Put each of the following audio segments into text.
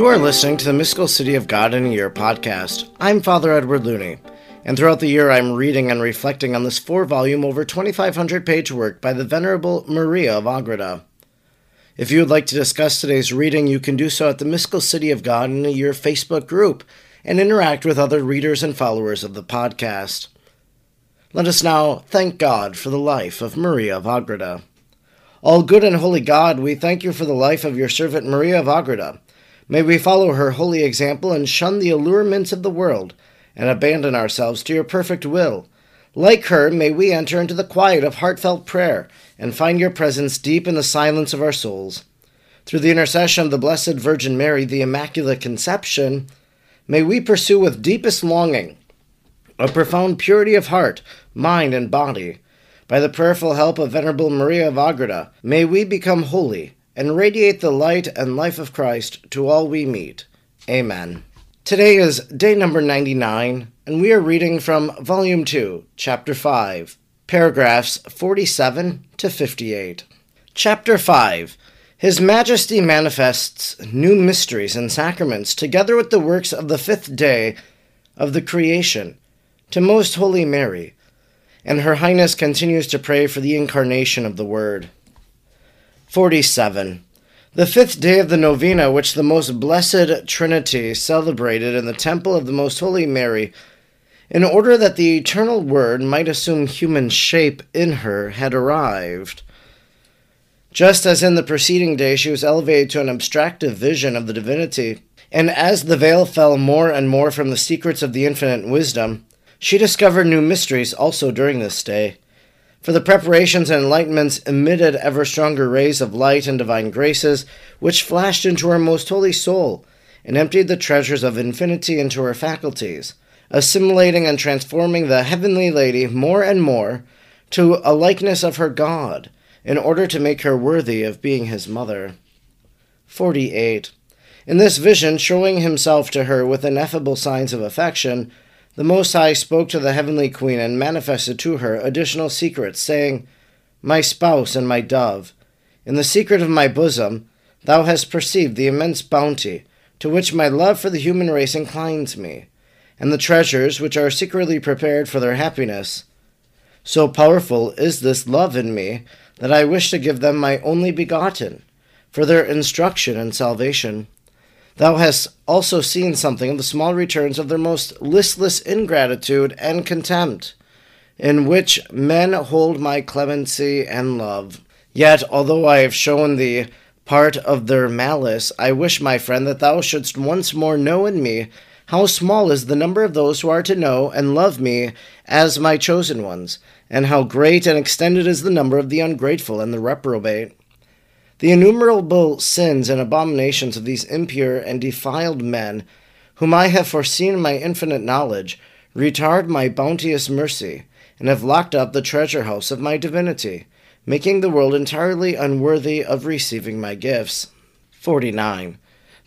You are listening to the Mystical City of God in a Year podcast. I'm Father Edward Looney, and throughout the year I'm reading and reflecting on this four volume, over 2,500 page work by the Venerable Maria of Agreda. If you would like to discuss today's reading, you can do so at the Mystical City of God in a Year Facebook group and interact with other readers and followers of the podcast. Let us now thank God for the life of Maria of Agreda. All good and holy God, we thank you for the life of your servant Maria of Agreda May we follow her holy example and shun the allurements of the world, and abandon ourselves to your perfect will. Like her, may we enter into the quiet of heartfelt prayer, and find your presence deep in the silence of our souls. Through the intercession of the Blessed Virgin Mary, the Immaculate Conception, may we pursue with deepest longing a profound purity of heart, mind, and body. By the prayerful help of Venerable Maria of Agreda, may we become holy and radiate the light and life of Christ to all we meet. Amen. Today is day number 99, and we are reading from Volume 2, Chapter 5, paragraphs 47 to 58. Chapter 5 His Majesty manifests new mysteries and sacraments together with the works of the fifth day of the creation to Most Holy Mary, and Her Highness continues to pray for the incarnation of the Word. 47. The fifth day of the novena, which the most blessed Trinity celebrated in the temple of the Most Holy Mary, in order that the eternal Word might assume human shape in her, had arrived. Just as in the preceding day she was elevated to an abstractive vision of the divinity, and as the veil fell more and more from the secrets of the infinite wisdom, she discovered new mysteries also during this day. For the preparations and enlightenments emitted ever stronger rays of light and divine graces, which flashed into her most holy soul, and emptied the treasures of infinity into her faculties, assimilating and transforming the heavenly lady more and more to a likeness of her God, in order to make her worthy of being his mother. 48. In this vision, showing himself to her with ineffable signs of affection, the Most High spoke to the heavenly Queen and manifested to her additional secrets, saying, My spouse and my dove, in the secret of my bosom, thou hast perceived the immense bounty to which my love for the human race inclines me, and the treasures which are secretly prepared for their happiness. So powerful is this love in me that I wish to give them my only begotten, for their instruction and salvation. Thou hast also seen something of the small returns of their most listless ingratitude and contempt, in which men hold my clemency and love. Yet, although I have shown thee part of their malice, I wish, my friend, that thou shouldst once more know in me how small is the number of those who are to know and love me as my chosen ones, and how great and extended is the number of the ungrateful and the reprobate. The innumerable sins and abominations of these impure and defiled men, whom I have foreseen in my infinite knowledge, retard my bounteous mercy, and have locked up the treasure house of my divinity, making the world entirely unworthy of receiving my gifts. 49.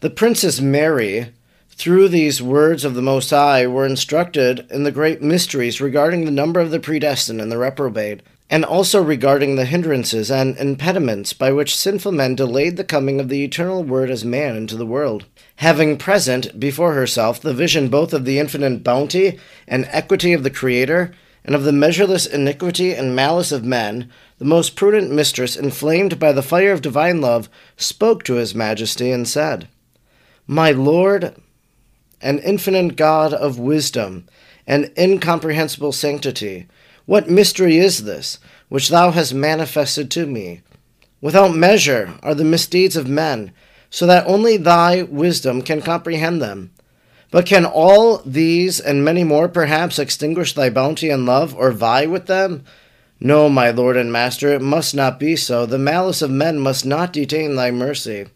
The Princess Mary, through these words of the Most High, were instructed in the great mysteries regarding the number of the predestined and the reprobate and also regarding the hindrances and impediments by which sinful men delayed the coming of the eternal Word as man into the world. Having present before herself the vision both of the infinite bounty and equity of the Creator, and of the measureless iniquity and malice of men, the most prudent mistress, inflamed by the fire of divine love, spoke to his majesty and said, My Lord and infinite God of wisdom and incomprehensible sanctity, what mystery is this, which thou hast manifested to me? Without measure are the misdeeds of men, so that only thy wisdom can comprehend them. But can all these and many more perhaps extinguish thy bounty and love, or vie with them? No, my Lord and Master, it must not be so. The malice of men must not detain thy mercy.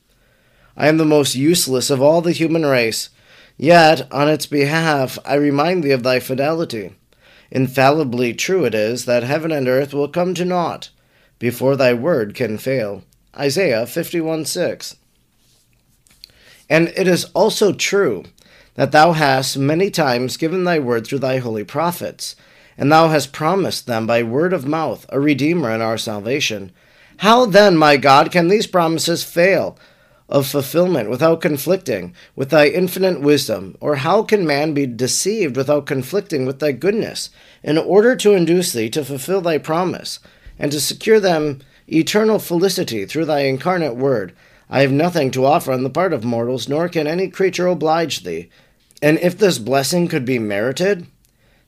I am the most useless of all the human race, yet on its behalf I remind thee of thy fidelity. Infallibly true it is that heaven and earth will come to naught before thy word can fail. Isaiah 51 6. And it is also true that thou hast many times given thy word through thy holy prophets, and thou hast promised them by word of mouth a Redeemer and our salvation. How then, my God, can these promises fail? Of fulfillment without conflicting with thy infinite wisdom? Or how can man be deceived without conflicting with thy goodness, in order to induce thee to fulfill thy promise, and to secure them eternal felicity through thy incarnate word? I have nothing to offer on the part of mortals, nor can any creature oblige thee. And if this blessing could be merited,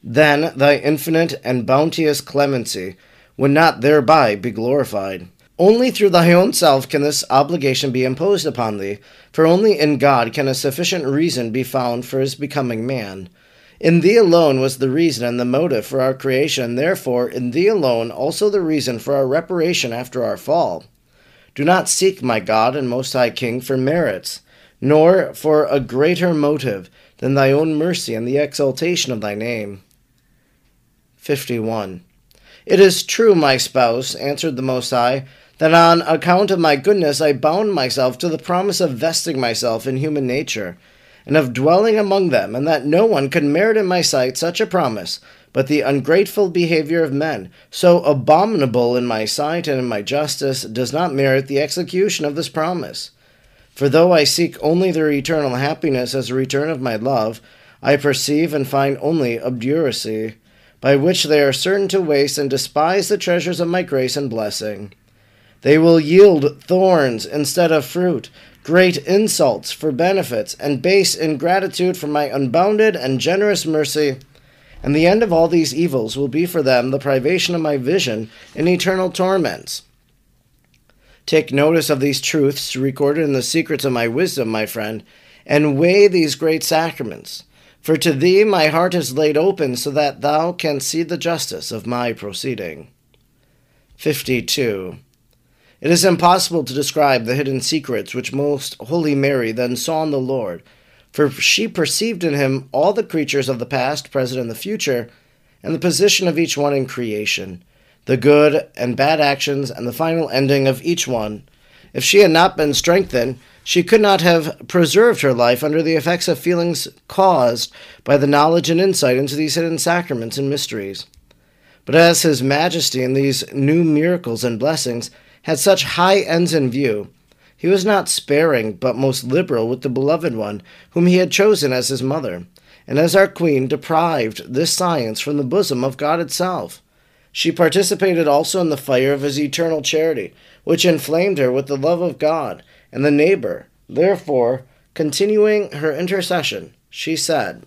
then thy infinite and bounteous clemency would not thereby be glorified. Only through thy own self can this obligation be imposed upon thee, for only in God can a sufficient reason be found for his becoming man. In thee alone was the reason and the motive for our creation, therefore in thee alone also the reason for our reparation after our fall. Do not seek, my God and Most High King, for merits, nor for a greater motive than thy own mercy and the exaltation of thy name. 51. It is true, my spouse, answered the Most High, that on account of my goodness I bound myself to the promise of vesting myself in human nature, and of dwelling among them, and that no one could merit in my sight such a promise, but the ungrateful behavior of men, so abominable in my sight and in my justice, does not merit the execution of this promise. For though I seek only their eternal happiness as a return of my love, I perceive and find only obduracy, by which they are certain to waste and despise the treasures of my grace and blessing. They will yield thorns instead of fruit, great insults for benefits, and base ingratitude for my unbounded and generous mercy. And the end of all these evils will be for them the privation of my vision and eternal torments. Take notice of these truths recorded in the secrets of my wisdom, my friend, and weigh these great sacraments. For to thee my heart is laid open, so that thou canst see the justice of my proceeding. 52. It is impossible to describe the hidden secrets which most Holy Mary then saw in the Lord, for she perceived in him all the creatures of the past, present, and the future, and the position of each one in creation, the good and bad actions, and the final ending of each one. If she had not been strengthened, she could not have preserved her life under the effects of feelings caused by the knowledge and insight into these hidden sacraments and mysteries. But as His Majesty in these new miracles and blessings had such high ends in view, he was not sparing, but most liberal with the beloved one, whom he had chosen as his mother, and as our queen deprived this science from the bosom of God itself. She participated also in the fire of his eternal charity, which inflamed her with the love of God and the neighbor. Therefore, continuing her intercession, she said,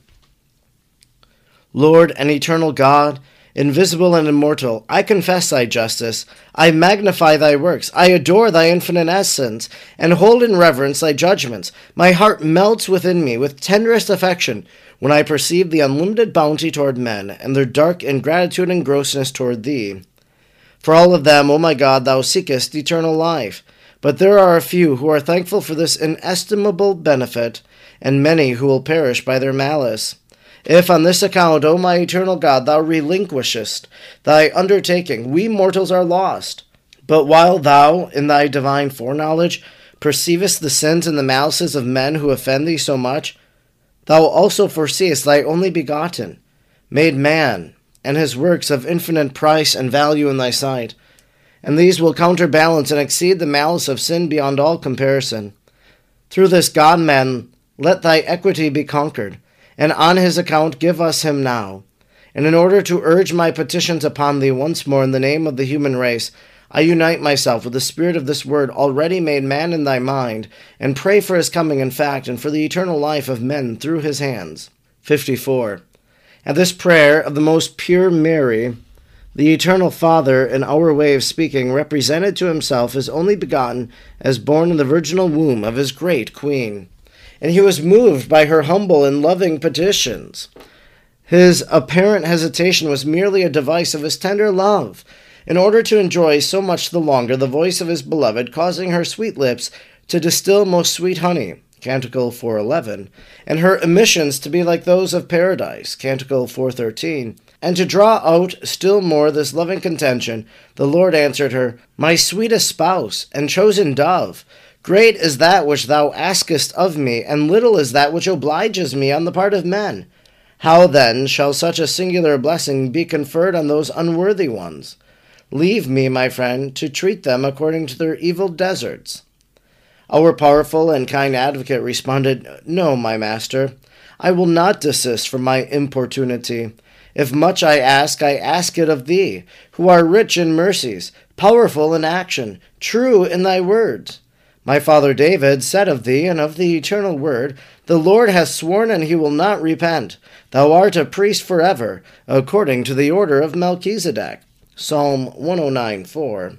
Lord and eternal God, invisible and immortal, I confess thy justice. I magnify thy works. I adore thy infinite essence, and hold in reverence thy judgments. My heart melts within me with tenderest affection when I perceive the unlimited bounty toward men, and their dark ingratitude and grossness toward thee. For all of them, O my God, thou seekest eternal life. But there are a few who are thankful for this inestimable benefit, and many who will perish by their malice. If on this account, O my eternal God, thou relinquishest thy undertaking, we mortals are lost. But while thou, in thy divine foreknowledge, perceivest the sins and the malices of men who offend thee so much, thou also foreseest thy only begotten, made man, and his works of infinite price and value in thy sight, and these will counterbalance and exceed the malice of sin beyond all comparison. Through this God man, let thy equity be conquered and on his account give us him now. And in order to urge my petitions upon thee once more in the name of the human race, I unite myself with the spirit of this word already made man in thy mind, and pray for his coming in fact, and for the eternal life of men through his hands. 54. At this prayer of the most pure Mary, the eternal Father, in our way of speaking, represented to himself his only begotten as born in the virginal womb of his great Queen and he was moved by her humble and loving petitions. His apparent hesitation was merely a device of his tender love, in order to enjoy so much the longer the voice of his beloved, causing her sweet lips to distill most sweet honey. Canticle 4:11, and her emissions to be like those of paradise, Canticle 4:13, and to draw out still more this loving contention, the Lord answered her, My sweetest spouse and chosen dove, Great is that which thou askest of me, and little is that which obliges me on the part of men. How then shall such a singular blessing be conferred on those unworthy ones? Leave me, my friend, to treat them according to their evil deserts. Our powerful and kind advocate responded, No, my master, I will not desist from my importunity. If much I ask, I ask it of thee, who are rich in mercies, powerful in action, true in thy words. My father David said of thee and of the eternal word, The Lord has sworn and he will not repent. Thou art a priest forever, according to the order of Melchizedek. Psalm 109 4.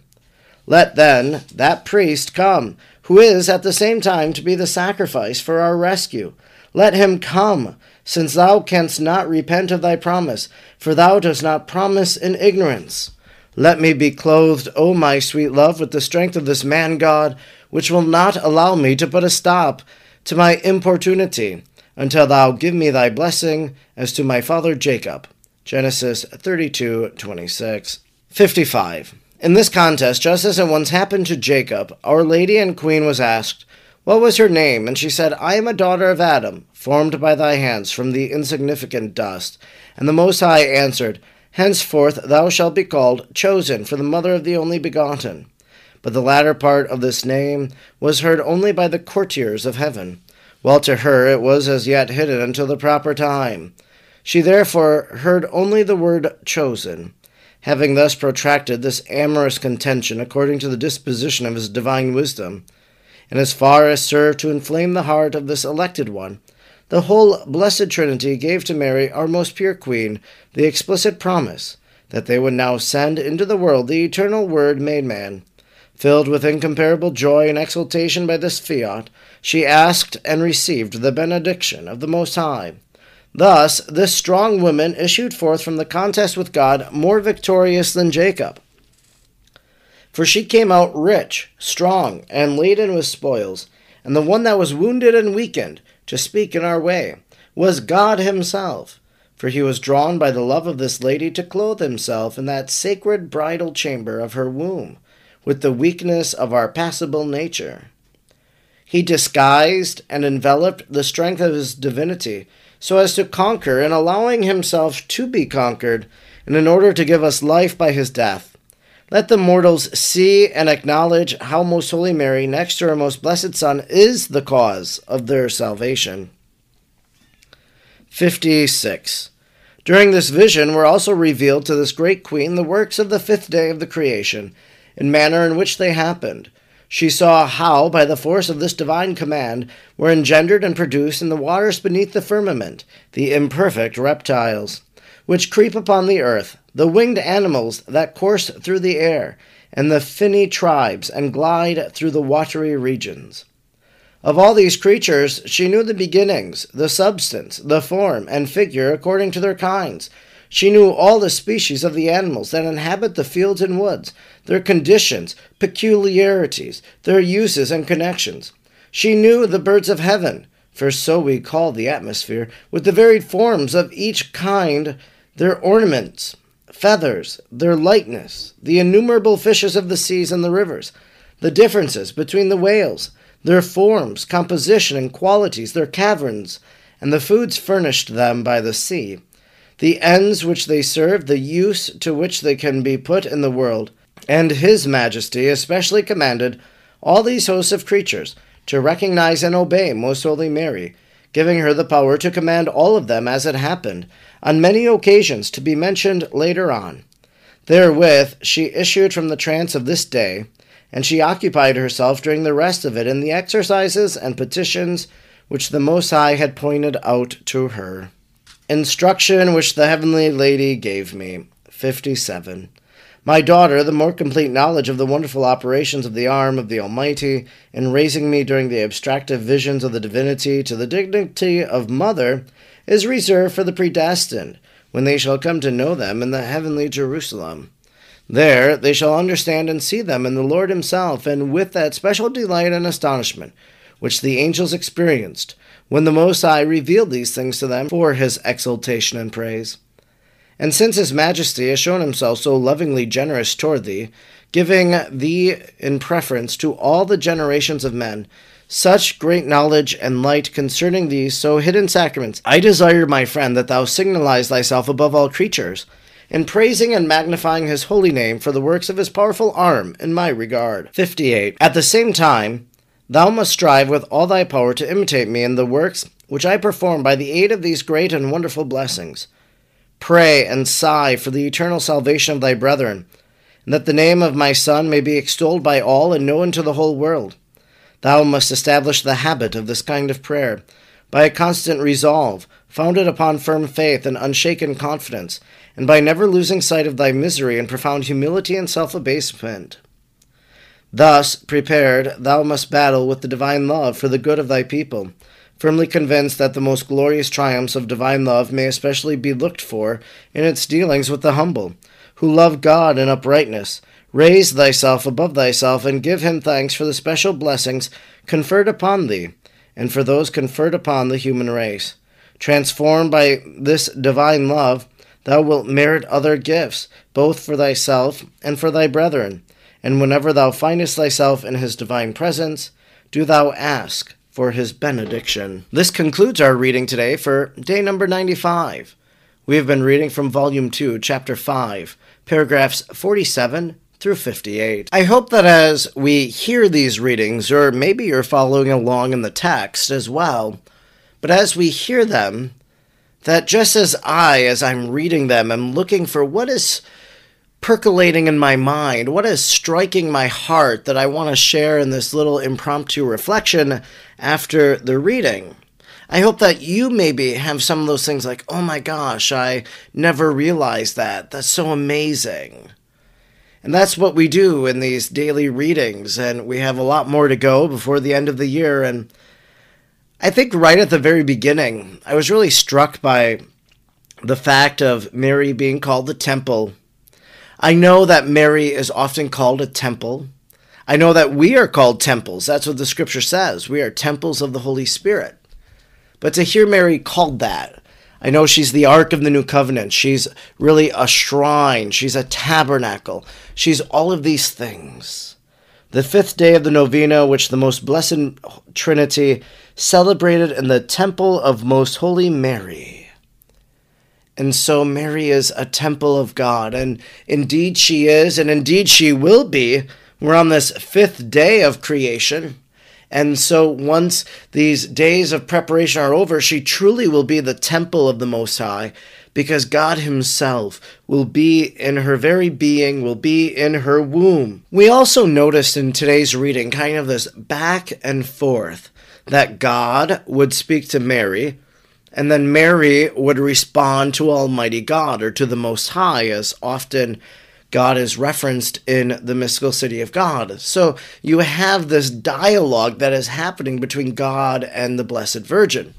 Let then that priest come, who is at the same time to be the sacrifice for our rescue. Let him come, since thou canst not repent of thy promise, for thou dost not promise in ignorance. Let me be clothed, O my sweet love, with the strength of this man God, which will not allow me to put a stop to my importunity, until thou give me thy blessing as to my father Jacob. Genesis 32 26. 55. In this contest, just as it once happened to Jacob, Our Lady and Queen was asked, What was her name? And she said, I am a daughter of Adam, formed by thy hands from the insignificant dust. And the Most High answered, Henceforth thou shalt be called chosen for the mother of the only begotten. But the latter part of this name was heard only by the courtiers of heaven, while to her it was as yet hidden until the proper time. She therefore heard only the word chosen. Having thus protracted this amorous contention according to the disposition of his divine wisdom, and as far as served to inflame the heart of this elected one, the whole blessed Trinity gave to Mary, our most pure Queen, the explicit promise that they would now send into the world the eternal Word made man. Filled with incomparable joy and exultation by this fiat, she asked and received the benediction of the Most High. Thus, this strong woman issued forth from the contest with God more victorious than Jacob. For she came out rich, strong, and laden with spoils, and the one that was wounded and weakened, to speak in our way, was God Himself. For he was drawn by the love of this lady to clothe himself in that sacred bridal chamber of her womb, with the weakness of our passible nature. He disguised and enveloped the strength of his divinity so as to conquer in allowing himself to be conquered, and in order to give us life by his death. Let the mortals see and acknowledge how Most Holy Mary, next to her Most Blessed Son, is the cause of their salvation. 56. During this vision were also revealed to this great queen the works of the fifth day of the creation, in manner in which they happened she saw how, by the force of this divine command, were engendered and produced in the waters beneath the firmament the imperfect reptiles, which creep upon the earth, the winged animals that course through the air, and the finny tribes and glide through the watery regions. Of all these creatures, she knew the beginnings, the substance, the form, and figure according to their kinds, she knew all the species of the animals that inhabit the fields and woods, their conditions, peculiarities, their uses and connections. She knew the birds of heaven, for so we call the atmosphere, with the varied forms of each kind, their ornaments, feathers, their lightness, the innumerable fishes of the seas and the rivers, the differences between the whales, their forms, composition, and qualities, their caverns, and the foods furnished them by the sea the ends which they serve, the use to which they can be put in the world, and His Majesty especially commanded all these hosts of creatures to recognize and obey Most Holy Mary, giving her the power to command all of them as it happened, on many occasions to be mentioned later on. Therewith she issued from the trance of this day, and she occupied herself during the rest of it in the exercises and petitions which the Most High had pointed out to her. Instruction which the Heavenly Lady gave me. 57. My daughter, the more complete knowledge of the wonderful operations of the arm of the Almighty in raising me during the abstractive visions of the divinity to the dignity of mother, is reserved for the predestined, when they shall come to know them in the heavenly Jerusalem. There they shall understand and see them in the Lord Himself, and with that special delight and astonishment which the angels experienced when the Most High revealed these things to them for his exaltation and praise. And since his majesty has shown himself so lovingly generous toward thee, giving thee in preference to all the generations of men, such great knowledge and light concerning these so hidden sacraments, I desire, my friend, that thou signalize thyself above all creatures, in praising and magnifying his holy name for the works of his powerful arm in my regard. 58. At the same time, thou must strive with all thy power to imitate me in the works which I perform by the aid of these great and wonderful blessings. Pray and sigh for the eternal salvation of thy brethren, and that the name of my Son may be extolled by all and known to the whole world. Thou must establish the habit of this kind of prayer by a constant resolve, founded upon firm faith and unshaken confidence, and by never losing sight of thy misery and profound humility and self abasement. Thus prepared, thou must battle with the divine love for the good of thy people firmly convinced that the most glorious triumphs of divine love may especially be looked for in its dealings with the humble, who love God in uprightness. Raise thyself above thyself, and give him thanks for the special blessings conferred upon thee, and for those conferred upon the human race. Transformed by this divine love, thou wilt merit other gifts, both for thyself and for thy brethren. And whenever thou findest thyself in his divine presence, do thou ask for his benediction. This concludes our reading today for day number 95. We have been reading from Volume 2, Chapter 5, paragraphs 47 through 58. I hope that as we hear these readings, or maybe you're following along in the text as well, but as we hear them, that just as I, as I'm reading them, am looking for what is percolating in my mind, what is striking my heart that I want to share in this little impromptu reflection after the reading. I hope that you maybe have some of those things like, oh my gosh, I never realized that. That's so amazing. And that's what we do in these daily readings, and we have a lot more to go before the end of the year. And I think right at the very beginning, I was really struck by the fact of Mary being called the temple I know that Mary is often called a temple. I know that we are called temples. That's what the scripture says. We are temples of the Holy Spirit. But to hear Mary called that, I know she's the Ark of the New Covenant. She's really a shrine. She's a tabernacle. She's all of these things. The fifth day of the novena, which the most blessed Trinity celebrated in the temple of Most Holy Mary. And so Mary is a temple of God, and indeed she is, and indeed she will be. We're on this fifth day of creation. And so once these days of preparation are over, she truly will be the temple of the Most High, because God Himself will be in her very being, will be in her womb. We also noticed in today's reading kind of this back and forth that God would speak to Mary and then Mary would respond to Almighty God or to the Most High, as often God is referenced in the mystical city of God. So you have this dialogue that is happening between God and the Blessed Virgin.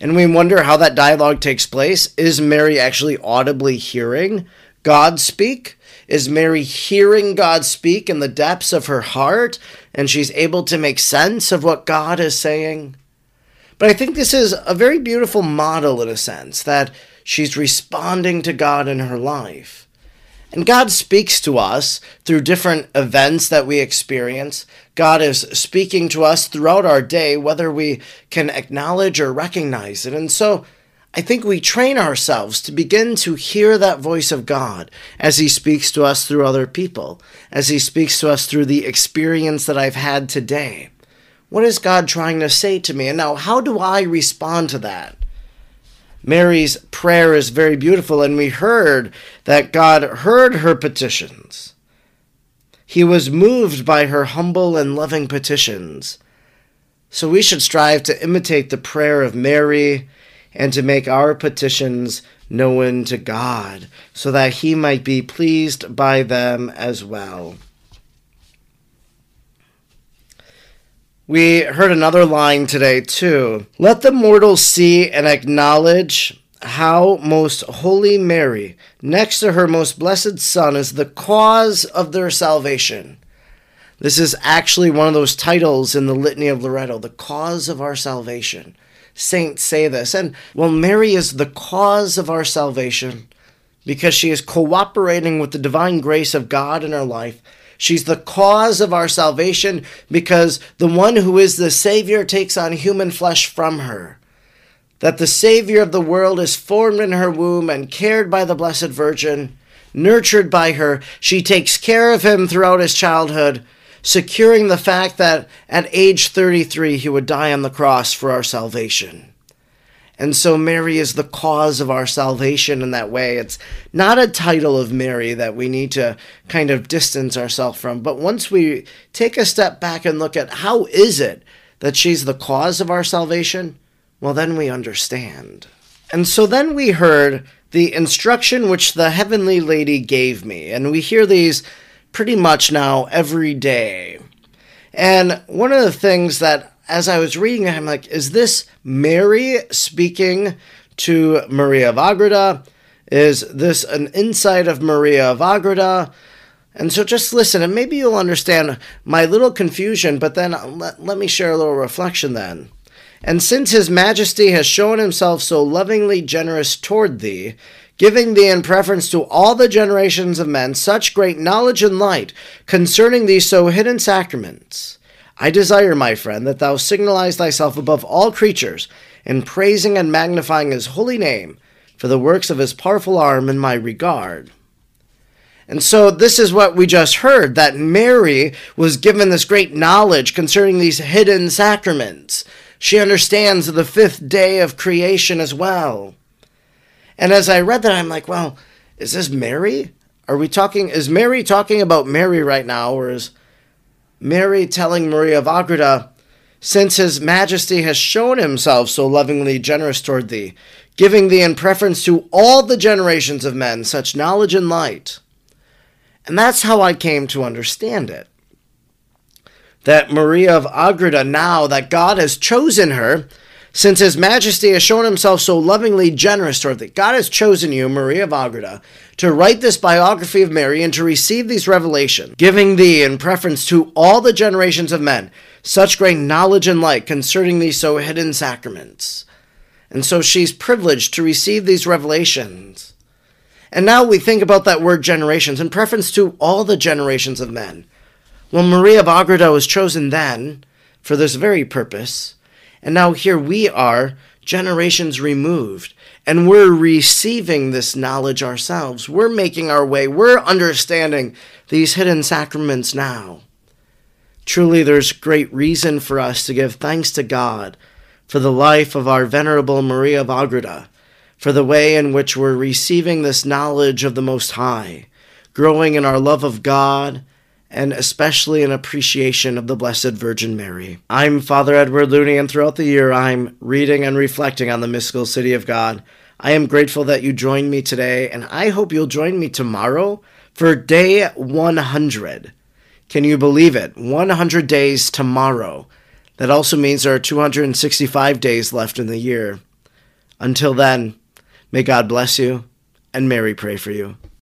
And we wonder how that dialogue takes place. Is Mary actually audibly hearing God speak? Is Mary hearing God speak in the depths of her heart and she's able to make sense of what God is saying? But I think this is a very beautiful model in a sense that she's responding to God in her life. And God speaks to us through different events that we experience. God is speaking to us throughout our day, whether we can acknowledge or recognize it. And so I think we train ourselves to begin to hear that voice of God as He speaks to us through other people, as He speaks to us through the experience that I've had today. What is God trying to say to me? And now, how do I respond to that? Mary's prayer is very beautiful, and we heard that God heard her petitions. He was moved by her humble and loving petitions. So we should strive to imitate the prayer of Mary and to make our petitions known to God, so that He might be pleased by them as well. We heard another line today, too. Let the mortals see and acknowledge how most holy Mary, next to her most blessed Son, is the cause of their salvation. This is actually one of those titles in the Litany of Loreto, the cause of our salvation. Saints say this. And well, Mary is the cause of our salvation because she is cooperating with the divine grace of God in her life She's the cause of our salvation because the one who is the Savior takes on human flesh from her. That the Savior of the world is formed in her womb and cared by the Blessed Virgin, nurtured by her. She takes care of him throughout his childhood securing the fact that at age 33 he would die on the cross for our salvation. And so Mary is the cause of our salvation in that way. It's not a title of Mary that we need to kind of distance ourselves from, but once we take a step back and look at how is it that she's the cause of our salvation, well, then we understand. And so then we heard the instruction which the heavenly lady gave me, and we hear these pretty much now every day. And one of the things that as I was reading I'm like, is this Mary speaking to Maria of Agreda? Is this an insight of Maria of Agreda? And so just listen, and maybe you'll understand my little confusion, but then let, let me share a little reflection then. And since his majesty has shown himself so lovingly generous toward thee, giving thee in preference to all the generations of men such great knowledge and light concerning these so hidden sacraments, I desire, my friend, that thou signalize thyself above all creatures in praising and magnifying his holy name for the works of his powerful arm in my regard. And so, this is what we just heard that Mary was given this great knowledge concerning these hidden sacraments. She understands the fifth day of creation as well. And as I read that, I'm like, well, is this Mary? Are we talking, is Mary talking about Mary right now, or is Mary telling Maria of Agreda, Since his majesty has shown himself so lovingly generous toward thee, giving thee in preference to all the generations of men such knowledge and light. And that's how I came to understand it. That Maria of Agreda, now that God has chosen her, since His Majesty has shown Himself so lovingly generous toward thee, God has chosen you, Maria of Agreda, to write this biography of Mary and to receive these revelations, giving thee in preference to all the generations of men such great knowledge and light concerning these so hidden sacraments. And so she's privileged to receive these revelations. And now we think about that word generations in preference to all the generations of men. Well, Maria of Agreda was chosen then for this very purpose, and now here we are, generations removed, and we're receiving this knowledge ourselves. We're making our way. We're understanding these hidden sacraments now. Truly, there's great reason for us to give thanks to God for the life of our Venerable Maria of Agreda, for the way in which we're receiving this knowledge of the Most High, growing in our love of God, and especially an appreciation of the Blessed Virgin Mary. I'm Father Edward Looney, and throughout the year I'm reading and reflecting on the mystical city of God I am grateful that you joined me today, and I hope you'll join me tomorrow for day 100. Can you believe it? 100 days tomorrow. That also means there are 265 days left in the year. Until then, may God bless you, and Mary pray for you.